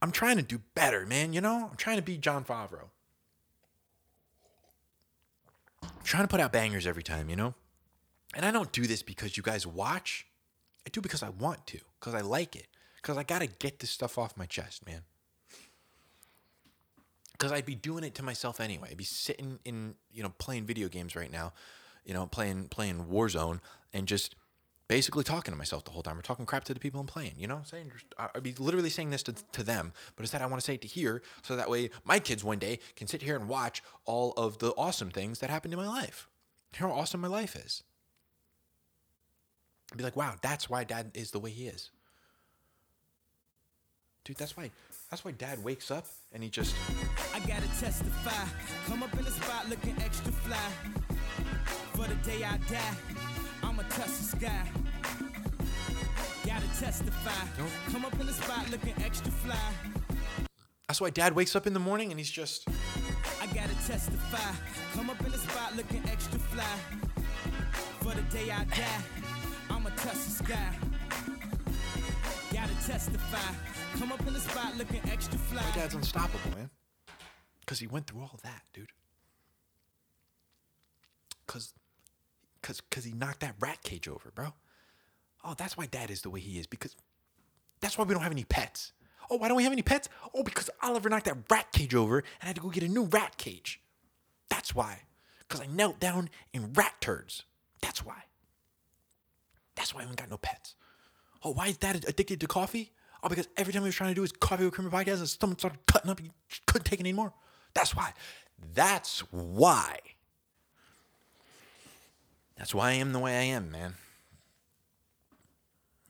I'm trying to do better, man. You know, I'm trying to be Jon Favreau. I'm trying to put out bangers every time, you know? And I don't do this because you guys watch. I do because I want to, because I like it, because I got to get this stuff off my chest, man because I'd be doing it to myself anyway. I'd be sitting in, you know, playing video games right now, you know, playing playing Warzone and just basically talking to myself the whole time or talking crap to the people I'm playing, you know, saying I'd be literally saying this to, to them, but instead I want to say it to here so that way my kids one day can sit here and watch all of the awesome things that happened in my life. How awesome my life is. I'd be like, wow, that's why dad is the way he is. Dude, that's why that's why dad wakes up and he just I gotta testify. Come up in the spot looking extra fly. For the day I die, I'ma touch the sky. Gotta testify. Nope. Come up in the spot looking extra fly. That's why dad wakes up in the morning and he's just I gotta testify. Come up in the spot looking extra fly. For the day I die, I'ma touch the sky. Gotta testify. Come up in the spot looking extra fly. My dad's unstoppable, man. Because he went through all that, dude. Because cause, cause he knocked that rat cage over, bro. Oh, that's why dad is the way he is. Because that's why we don't have any pets. Oh, why don't we have any pets? Oh, because Oliver knocked that rat cage over and I had to go get a new rat cage. That's why. Because I knelt down in rat turds. That's why. That's why we got no pets. Oh, why is dad addicted to coffee? Oh, because every time he was trying to do his coffee with creamer podcast, his stomach started cutting up. He couldn't take it anymore. That's why. That's why. That's why I am the way I am, man.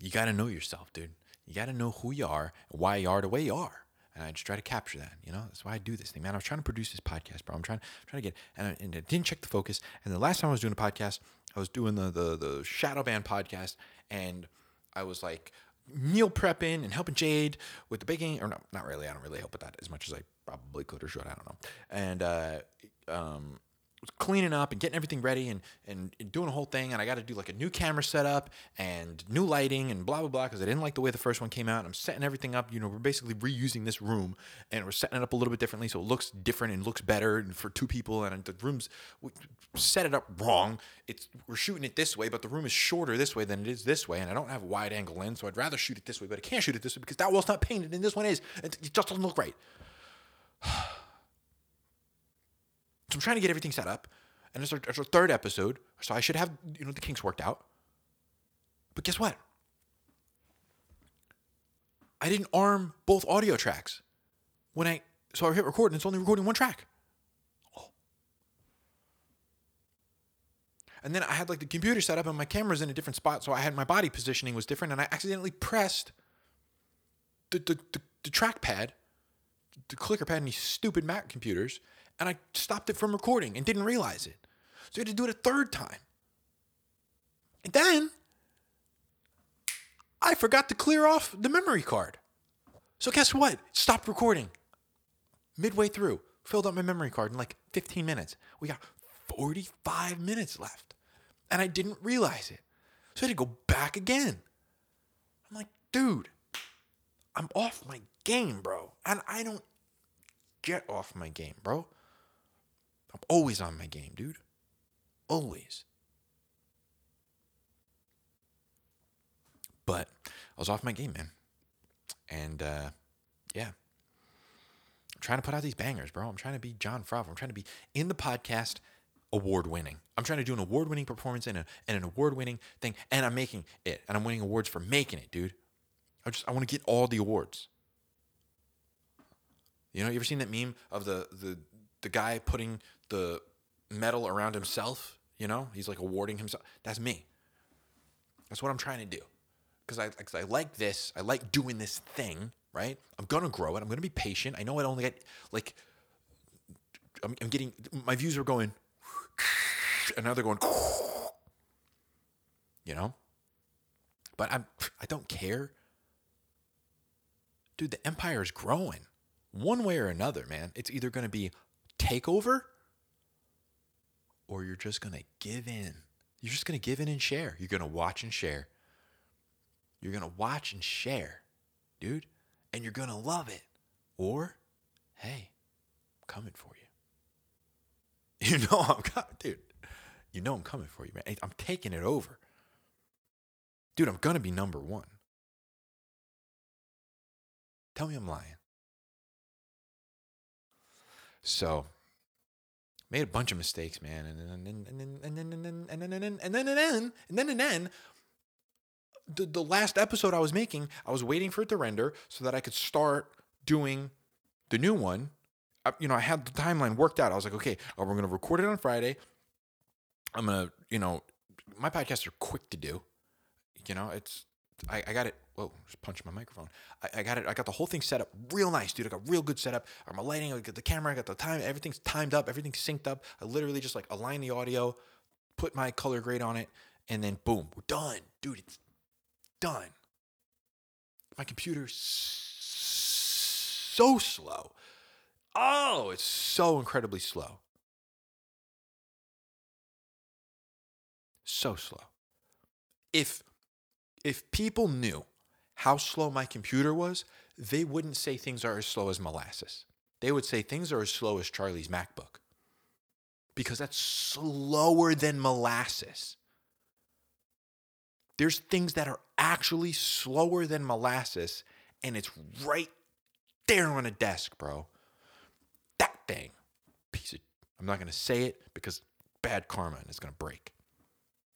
You got to know yourself, dude. You got to know who you are, why you are the way you are. And I just try to capture that, you know. That's why I do this thing, man. I was trying to produce this podcast, bro. I'm trying, trying to get, and I, and I didn't check the focus. And the last time I was doing a podcast, I was doing the the the Shadow Band podcast, and I was like, meal prepping and helping Jade with the baking, or no, not really. I don't really help with that as much as I probably could or should. I don't know. And uh, um, cleaning up and getting everything ready and, and doing a whole thing. And I got to do like a new camera setup and new lighting and blah, blah, blah, because I didn't like the way the first one came out. And I'm setting everything up. You know, we're basically reusing this room and we're setting it up a little bit differently so it looks different and looks better for two people. And the room's we set it up wrong. It's We're shooting it this way, but the room is shorter this way than it is this way. And I don't have wide angle lens, so I'd rather shoot it this way, but I can't shoot it this way because that wall's not painted and this one is. And it just doesn't look right. So I'm trying to get everything set up, and it's our, it's our third episode, so I should have you know the kinks worked out. But guess what? I didn't arm both audio tracks when I so I hit record and it's only recording one track. Oh. And then I had like the computer set up and my camera's in a different spot, so I had my body positioning was different, and I accidentally pressed the the, the, the trackpad, the clicker pad in these stupid Mac computers, and I stopped it from recording and didn't realize it. So I had to do it a third time. And then I forgot to clear off the memory card. So guess what? Stopped recording. Midway through, filled up my memory card in like 15 minutes. We got 45 minutes left. And I didn't realize it. So I had to go back again. I'm like, dude, I'm off my game, bro. And I don't get off my game, bro. I'm always on my game, dude. Always. But I was off my game, man. And uh, yeah. I'm trying to put out these bangers, bro. I'm trying to be Jon Favreau. I'm trying to be in the podcast award winning. I'm trying to do an award winning performance and, a, and an award winning thing. And I'm making it. And I'm winning awards for making it, dude. I just I want to get all the awards. You know, you ever seen that meme of the the the guy putting the medal around himself, you know, he's like awarding himself. That's me. That's what I'm trying to do. Because I, cause I like this. I like doing this thing, right? I'm going to grow it. I'm going to be patient. I know I only get like, I'm, I'm getting, my views are going, and now they're going, you know? but I'm I don't care. Dude, the empire is growing. One way or another, man. It's either going to be takeover or you're just going to give in. You're just going to give in and share. You're going to watch and share. You're going to watch and share, dude, and you're going to love it. Or, hey, I'm coming for you. You know I'm coming, dude. You know I'm coming for you, man. I'm taking it over. Dude, I'm going to be number one. Tell me I'm lying. So, made a bunch of mistakes, man, and then and then and then and then and then and then and then and then and then and then the the last episode I was making, I was waiting for it to render so that I could start doing the new one. You know, I had the timeline worked out. I was like, okay, we're to record it on Friday. I'm gonna, you know, my podcasts are quick to do. You know, it's I, I got it. Whoa, just punched my microphone. I, I, got it. I got the whole thing set up real nice, dude. I got real good setup. I got my lighting. I got the camera. I got the time. Everything's timed up. Everything's synced up. I literally just like align the audio, put my color grade on it, and then boom, we're done, dude. It's done. My computer's so slow. Oh, it's so incredibly slow. So slow. If if people knew how slow my computer was, they wouldn't say things are as slow as molasses. They would say things are as slow as Charlie's MacBook. Because that's slower than molasses. There's things that are actually slower than molasses, and it's right there on a desk, bro. That thing, piece of, I'm not gonna say it because bad karma and it's gonna break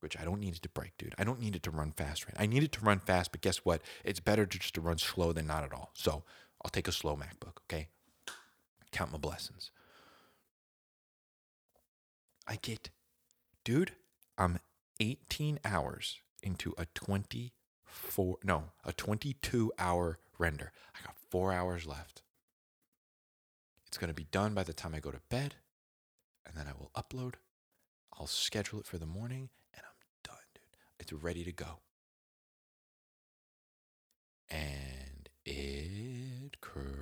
which I don't need it to break, dude. I don't need it to run fast right. I need it to run fast, but guess what? It's better to just to run slow than not at all. So I'll take a slow MacBook, okay? Count my blessings. I get, dude, I'm 18 hours into a 24, no, a 22 hour render. I got four hours left. It's going to be done by the time I go to bed, and then I will upload. I'll schedule it for the morning, it's ready to go. And it crashes.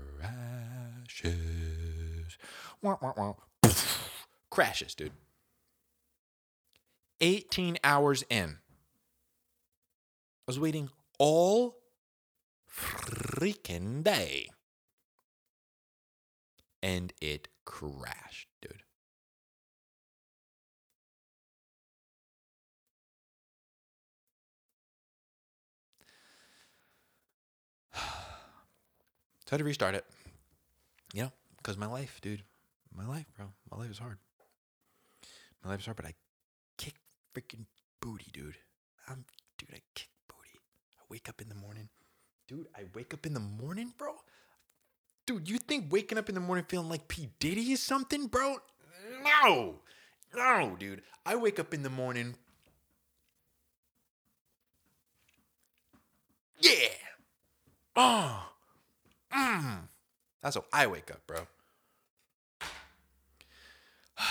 Wah, wah, wah. crashes, dude. 18 hours in. I was waiting all freaking day. And it crashed, dude. So I had to restart it. You know, because my life, dude, my life, bro, my life is hard. My life is hard, but I kick freaking booty, dude. I'm, dude, I kick booty. I wake up in the morning, dude. I wake up in the morning, bro. Dude, you think waking up in the morning feeling like P Diddy is something, bro? No, no, dude. I wake up in the morning. Yeah. Oh. Mm. That's how I wake up, bro.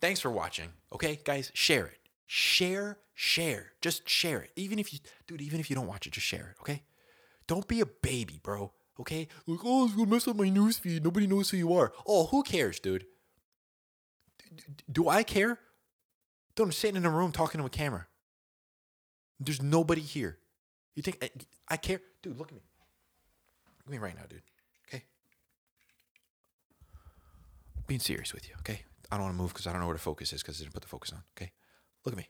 Thanks for watching. Okay, guys, share it. Share, share. Just share it. Even if you, dude, even if you don't watch it, just share it. Okay. Don't be a baby, bro. Okay. Like, oh, it's gonna mess up my newsfeed. Nobody knows who you are. Oh, who cares, dude? Do I care? I'm sitting in a room talking to a camera. There's nobody here. You think I, I care? Dude, look at me. Me right now, dude. Okay? Being serious with you, okay? I don't want to move because I don't know where the focus is because I didn't put the focus on. Okay? Look at me.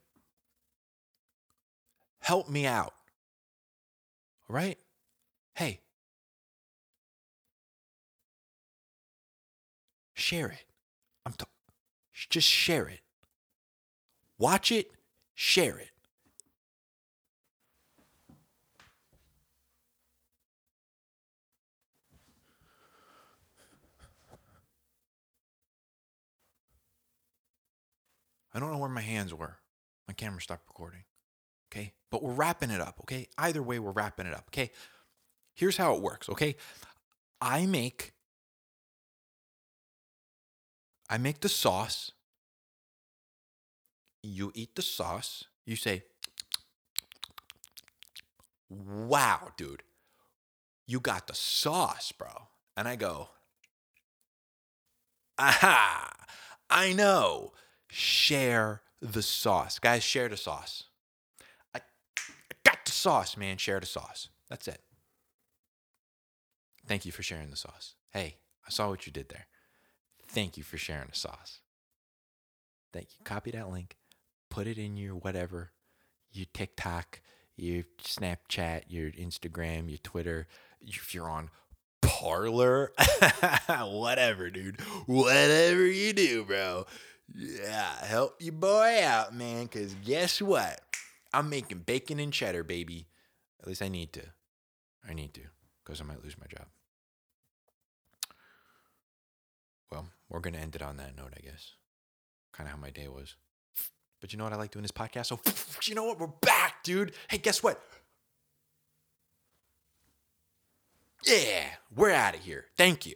Help me out. All right? Hey. Share it. I'm t- just share it. Watch it, share it. I don't know where my hands were. My camera stopped recording. Okay. But we're wrapping it up. Okay. Either way, we're wrapping it up. Okay. Here's how it works. Okay. I make. I make the sauce. You eat the sauce. You say, wow, dude, you got the sauce, bro. And I go, aha, I know. Share the sauce. Guys, share the sauce. I, I got the sauce, man. Share the sauce. That's it. Thank you for sharing the sauce. Hey, I saw what you did there. Thank you for sharing the sauce. Thank you. Copy that link, put it in your whatever, your TikTok, your Snapchat, your Instagram, your Twitter. If you're on Parler, whatever, dude. Whatever you do, bro. Yeah, help your boy out, man. Cause guess what? I'm making bacon and cheddar, baby. At least I need to. I need to, because I might lose my job. Well, we're gonna end it on that note, I guess. Kind of how my day was. But you know what I like doing this podcast? So you know what? We're back, dude. Hey, guess what? Yeah, we're out of here. Thank you.